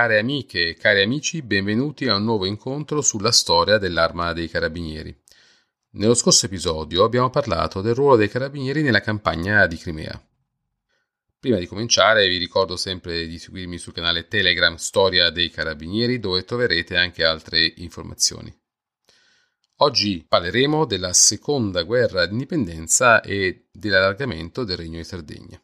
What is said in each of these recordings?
Care amiche e cari amici, benvenuti a un nuovo incontro sulla storia dell'arma dei carabinieri. Nello scorso episodio abbiamo parlato del ruolo dei carabinieri nella campagna di Crimea. Prima di cominciare vi ricordo sempre di seguirmi sul canale Telegram Storia dei Carabinieri dove troverete anche altre informazioni. Oggi parleremo della seconda guerra d'indipendenza e dell'allargamento del Regno di Sardegna.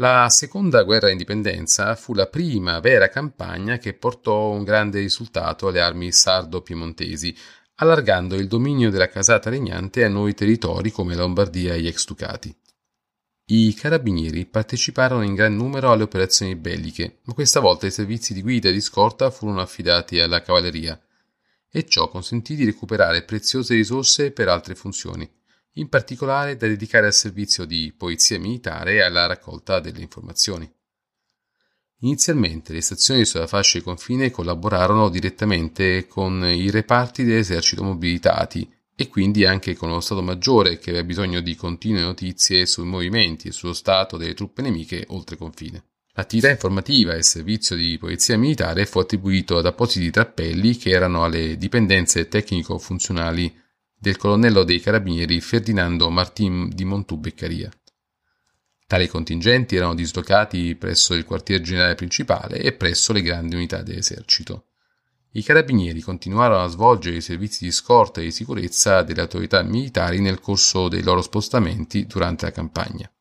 La seconda guerra d'indipendenza fu la prima vera campagna che portò un grande risultato alle armi sardo-piemontesi, allargando il dominio della casata regnante a nuovi territori come Lombardia e gli ex ducati. I carabinieri parteciparono in gran numero alle operazioni belliche, ma questa volta i servizi di guida e di scorta furono affidati alla cavalleria, e ciò consentì di recuperare preziose risorse per altre funzioni, in particolare da dedicare al servizio di polizia militare e alla raccolta delle informazioni. Inizialmente le stazioni sulla fascia di confine collaborarono direttamente con i reparti dell'esercito mobilitati e quindi anche con lo Stato Maggiore che aveva bisogno di continue notizie sui movimenti e sullo stato delle truppe nemiche oltre confine. L'attività informativa e il servizio di polizia militare fu attribuito ad appositi trappelli che erano alle dipendenze tecnico-funzionali del colonnello dei carabinieri Ferdinando Martin di Montù Beccaria. Tali contingenti erano dislocati presso il quartier generale principale e presso le grandi unità dell'esercito. I carabinieri continuarono a svolgere i servizi di scorta e di sicurezza delle autorità militari nel corso dei loro spostamenti durante la campagna.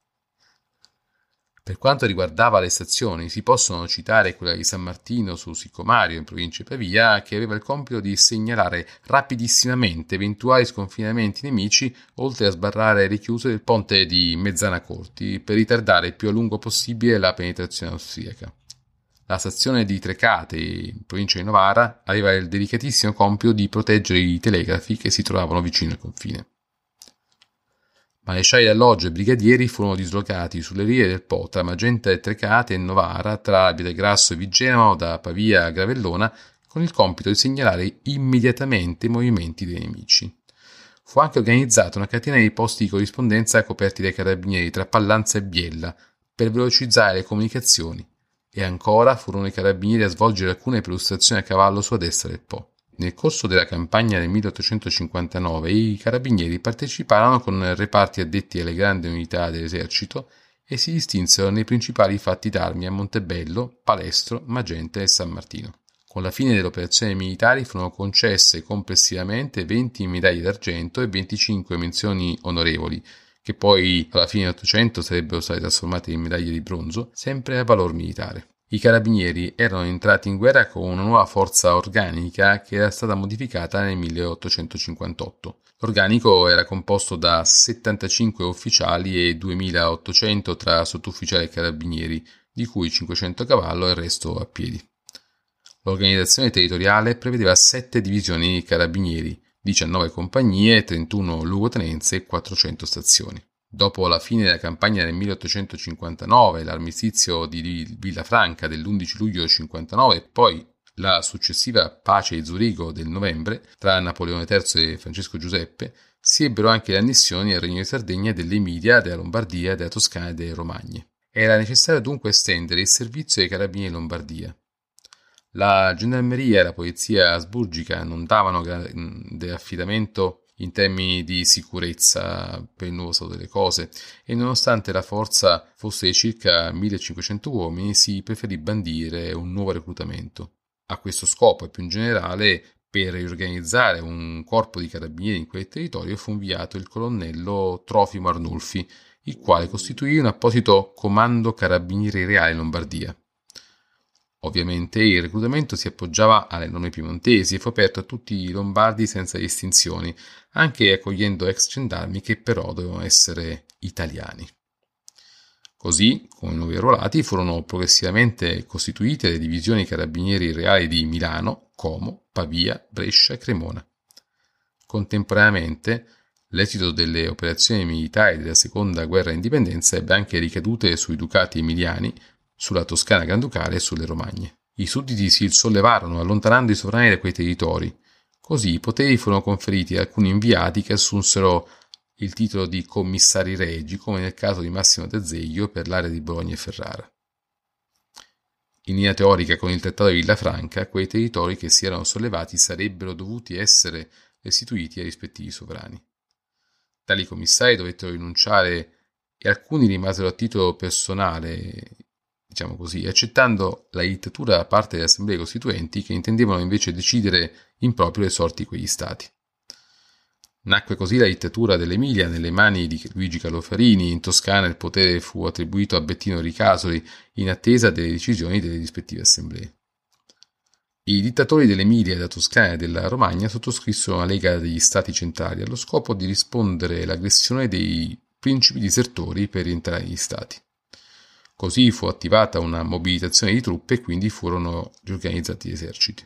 Per quanto riguardava le stazioni, si possono citare quella di San Martino su Siccomario, in provincia di Pavia, che aveva il compito di segnalare rapidissimamente eventuali sconfinamenti nemici, oltre a sbarrare le chiuse del ponte di Mezzana Corti, per ritardare il più a lungo possibile la penetrazione austriaca. La stazione di Trecate, in provincia di Novara, aveva il delicatissimo compito di proteggere i telegrafi che si trovavano vicino al confine. Marescialli d'alloggio e brigadieri furono dislocati sulle vie del Po tra Magenta e Trecate e Novara, tra Vitegrasso e Vigeno, da Pavia a Gravellona, con il compito di segnalare immediatamente i movimenti dei nemici. Fu anche organizzata una catena di posti di corrispondenza coperti dai carabinieri tra Pallanza e Biella per velocizzare le comunicazioni e ancora furono i carabinieri a svolgere alcune perlustrazioni a cavallo sulla destra del Po. Nel corso della campagna del 1859 i carabinieri parteciparono con reparti addetti alle grandi unità dell'esercito e si distinsero nei principali fatti d'armi a Montebello, Palestro, Magenta e San Martino. Con la fine delle operazioni militari furono concesse complessivamente 20 medaglie d'argento e 25 menzioni onorevoli, che poi alla fine dell'Ottocento sarebbero state trasformate in medaglie di bronzo, sempre a valor militare. I carabinieri erano entrati in guerra con una nuova forza organica che era stata modificata nel 1858. L'organico era composto da 75 ufficiali e 2800 tra sottufficiali e carabinieri, di cui 500 a cavallo e il resto a piedi. L'organizzazione territoriale prevedeva 7 divisioni di carabinieri, 19 compagnie, 31 luogotenenze e 400 stazioni. Dopo la fine della campagna del 1859, l'armistizio di Villafranca dell'11 luglio 59 e poi la successiva pace di Zurigo del novembre tra Napoleone III e Francesco Giuseppe, si ebbero anche le annessioni al Regno di Sardegna dell'Emilia, della Lombardia, della Toscana e delle Romagne. Era necessario dunque estendere il servizio ai carabinieri in Lombardia. La gendarmeria e la polizia asburgica non davano grande affidamento in termini di sicurezza per il nuovo stato delle cose e nonostante la forza fosse di circa 1500 uomini si preferì bandire un nuovo reclutamento. A questo scopo e più in generale per riorganizzare un corpo di carabinieri in quel territorio fu inviato il colonnello Trofimo Arnulfi, il quale costituì un apposito comando carabinieri reale in Lombardia. Ovviamente il reclutamento si appoggiava alle norme piemontesi e fu aperto a tutti i lombardi senza distinzioni, anche accogliendo ex gendarmi che però dovevano essere italiani. Così, come nuovi arruolati, furono progressivamente costituite le divisioni carabinieri reali di Milano, Como, Pavia, Brescia e Cremona. Contemporaneamente, l'esito delle operazioni militari della seconda guerra indipendenza ebbe anche ricadute sui ducati emiliani, sulla Toscana Granducale e sulle Romagne. I sudditi si sollevarono allontanando i sovrani da quei territori. Così i poteri furono conferiti a alcuni inviati che assunsero il titolo di commissari regi, come nel caso di Massimo d'Azeglio per l'area di Bologna e Ferrara. In linea teorica, con il Trattato di Villafranca, quei territori che si erano sollevati sarebbero dovuti essere restituiti ai rispettivi sovrani. Tali commissari dovettero rinunciare e alcuni rimasero a titolo personale, diciamo così, accettando la dittatura da parte delle assemblee costituenti che intendevano invece decidere in proprio le sorti di quegli stati. Nacque così la dittatura dell'Emilia nelle mani di Luigi Callofarini, in Toscana il potere fu attribuito a Bettino Ricasoli in attesa delle decisioni delle rispettive assemblee. I dittatori dell'Emilia, della Toscana e della Romagna sottoscrissero una lega degli stati centrali allo scopo di rispondere all'aggressione dei principi disertori per rientrare negli stati. Così fu attivata una mobilitazione di truppe e quindi furono riorganizzati gli eserciti.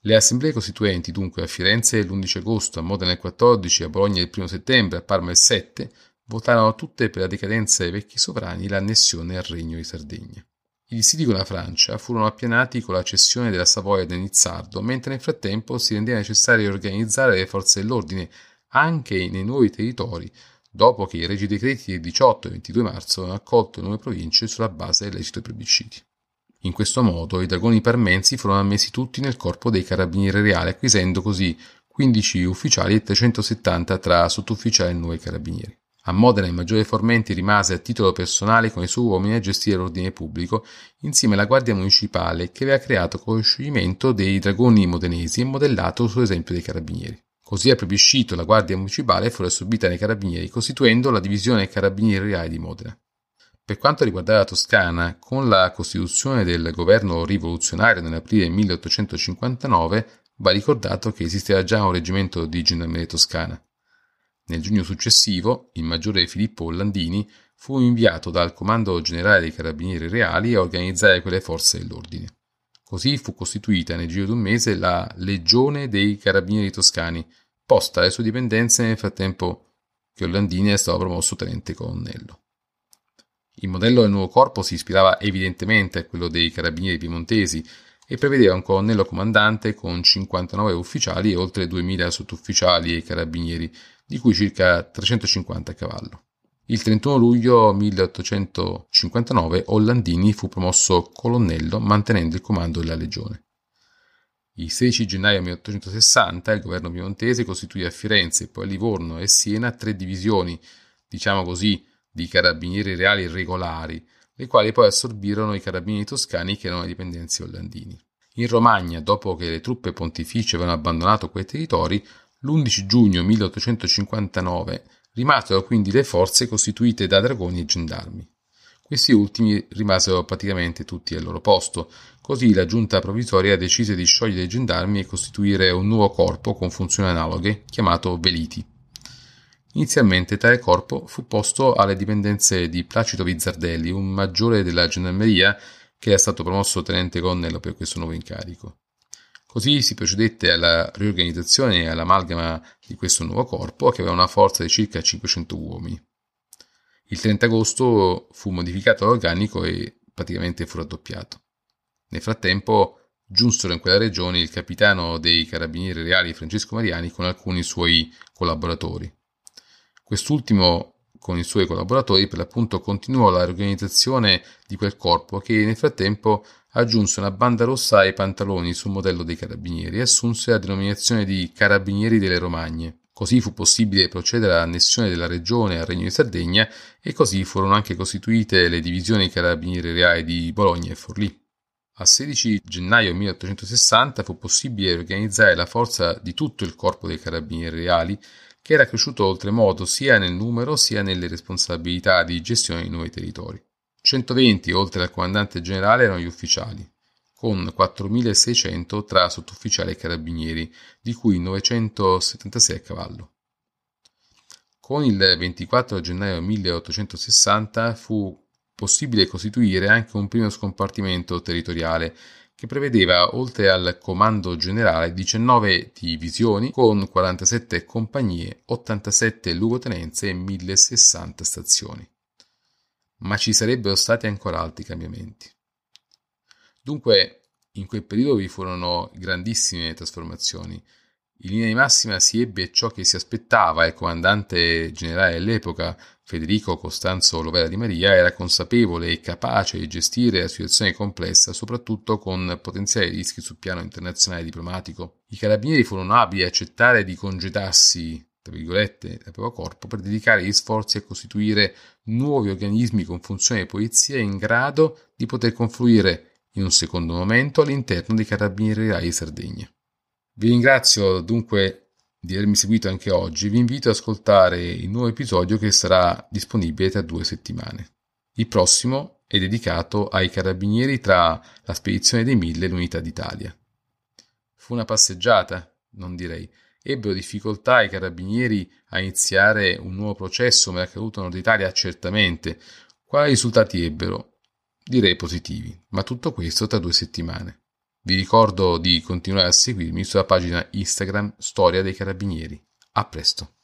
Le assemblee costituenti dunque a Firenze l'11 agosto, a Modena il 14, a Bologna il 1 settembre, a Parma il 7, votarono tutte per la decadenza dei vecchi sovrani e l'annessione al Regno di Sardegna. I dissidi con la Francia furono appianati con la cessione della Savoia del Nizzardo, mentre nel frattempo si rendeva necessario riorganizzare le forze dell'ordine anche nei nuovi territori, dopo che i regi decreti del 18 e 22 marzo avevano accolto le nuove province sulla base dell'esito dei plebisciti. In questo modo i dragoni parmensi furono ammessi tutti nel corpo dei carabinieri reali, acquisendo così 15 ufficiali e 370 tra sottufficiali e nuovi carabinieri. A Modena il maggiore Formenti rimase a titolo personale con i suoi uomini a gestire l'ordine pubblico, insieme alla Guardia Municipale che aveva creato con lo scioglimento dei dragoni modenesi e modellato sull'esempio dei carabinieri. Così a plebiscito la Guardia Municipale fu assorbita nei carabinieri, costituendo la divisione Carabinieri Reali di Modena. Per quanto riguardava la Toscana, con la costituzione del governo rivoluzionario nell'aprile 1859, va ricordato che esisteva già un reggimento di gendarmeria toscana. Nel giugno successivo, il maggiore Filippo Ollandini fu inviato dal Comando Generale dei Carabinieri Reali a organizzare quelle forze dell'ordine. Così fu costituita nel giro di un mese la Legione dei Carabinieri Toscani, posta alle sue dipendenze nel frattempo che Ollandini è stato promosso tenente colonnello. Il modello del nuovo corpo si ispirava evidentemente a quello dei carabinieri piemontesi e prevedeva un colonnello comandante con 59 ufficiali e oltre 2000 sottufficiali e carabinieri, di cui circa 350 a cavallo. Il 31 luglio 1859 Ollandini fu promosso colonnello mantenendo il comando della legione. Il 16 gennaio 1860 il governo piemontese costituì a Firenze, poi a Livorno e Siena tre divisioni, diciamo così, di carabinieri reali regolari, le quali poi assorbirono i carabinieri toscani che erano dipendenze ollandini. In Romagna, dopo che le truppe pontificie avevano abbandonato quei territori, l'11 giugno 1859 rimasero quindi le forze costituite da dragoni e gendarmi. Questi ultimi rimasero praticamente tutti al loro posto, così la giunta provvisoria decise di sciogliere i gendarmi e costituire un nuovo corpo con funzioni analoghe, chiamato Veliti. Inizialmente tale corpo fu posto alle dipendenze di Placido Vizzardelli, un maggiore della gendarmeria che era stato promosso tenente colonnello per questo nuovo incarico. Così si procedette alla riorganizzazione e all'amalgama di questo nuovo corpo che aveva una forza di circa 500 uomini. Il 30 agosto fu modificato l'organico e praticamente fu raddoppiato. Nel frattempo giunsero in quella regione il capitano dei carabinieri reali Francesco Mariani con alcuni suoi collaboratori. Quest'ultimo con i suoi collaboratori per l'appunto continuò la riorganizzazione di quel corpo che nel frattempo aggiunse una banda rossa ai pantaloni sul modello dei carabinieri e assunse la denominazione di Carabinieri delle Romagne. Così fu possibile procedere all'annessione della regione al Regno di Sardegna e così furono anche costituite le divisioni carabinieri reali di Bologna e Forlì. Al 16 gennaio 1860 fu possibile organizzare la forza di tutto il corpo dei carabinieri reali che era cresciuto oltremodo sia nel numero sia nelle responsabilità di gestione dei nuovi territori. 120 oltre al comandante generale erano gli ufficiali, con 4.600 tra sottufficiali e carabinieri, di cui 976 a cavallo. Con il 24 gennaio 1860 fu possibile costituire anche un primo scompartimento territoriale che prevedeva, oltre al comando generale, 19 divisioni con 47 compagnie, 87 luogotenenze e 1060 stazioni ma ci sarebbero stati ancora altri cambiamenti. Dunque, in quel periodo vi furono grandissime trasformazioni In linea di massima si ebbe ciò che si aspettava il comandante generale dell'epoca, Federico Costanzo Lovera di Maria, era consapevole e capace di gestire la situazione complessa, soprattutto con potenziali rischi sul piano internazionale e diplomatico. I carabinieri furono abili a accettare di congedarsi tra virgolette, del proprio corpo per dedicare gli sforzi a costituire nuovi organismi con funzione di polizia in grado di poter confluire in un secondo momento all'interno dei Carabinieri Reali Sardegna. Vi ringrazio dunque di avermi seguito anche oggi, vi invito ad ascoltare il nuovo episodio che sarà disponibile tra due settimane. Il prossimo è dedicato ai carabinieri tra la spedizione dei mille e l'unità d'Italia. Fu una passeggiata, non direi, Ebbero difficoltà i carabinieri a iniziare un nuovo processo come accaduto in Nord Italia? Certamente. Quali risultati ebbero? Direi positivi, ma tutto questo tra due settimane. Vi ricordo di continuare a seguirmi sulla pagina Instagram Storia dei Carabinieri. A presto.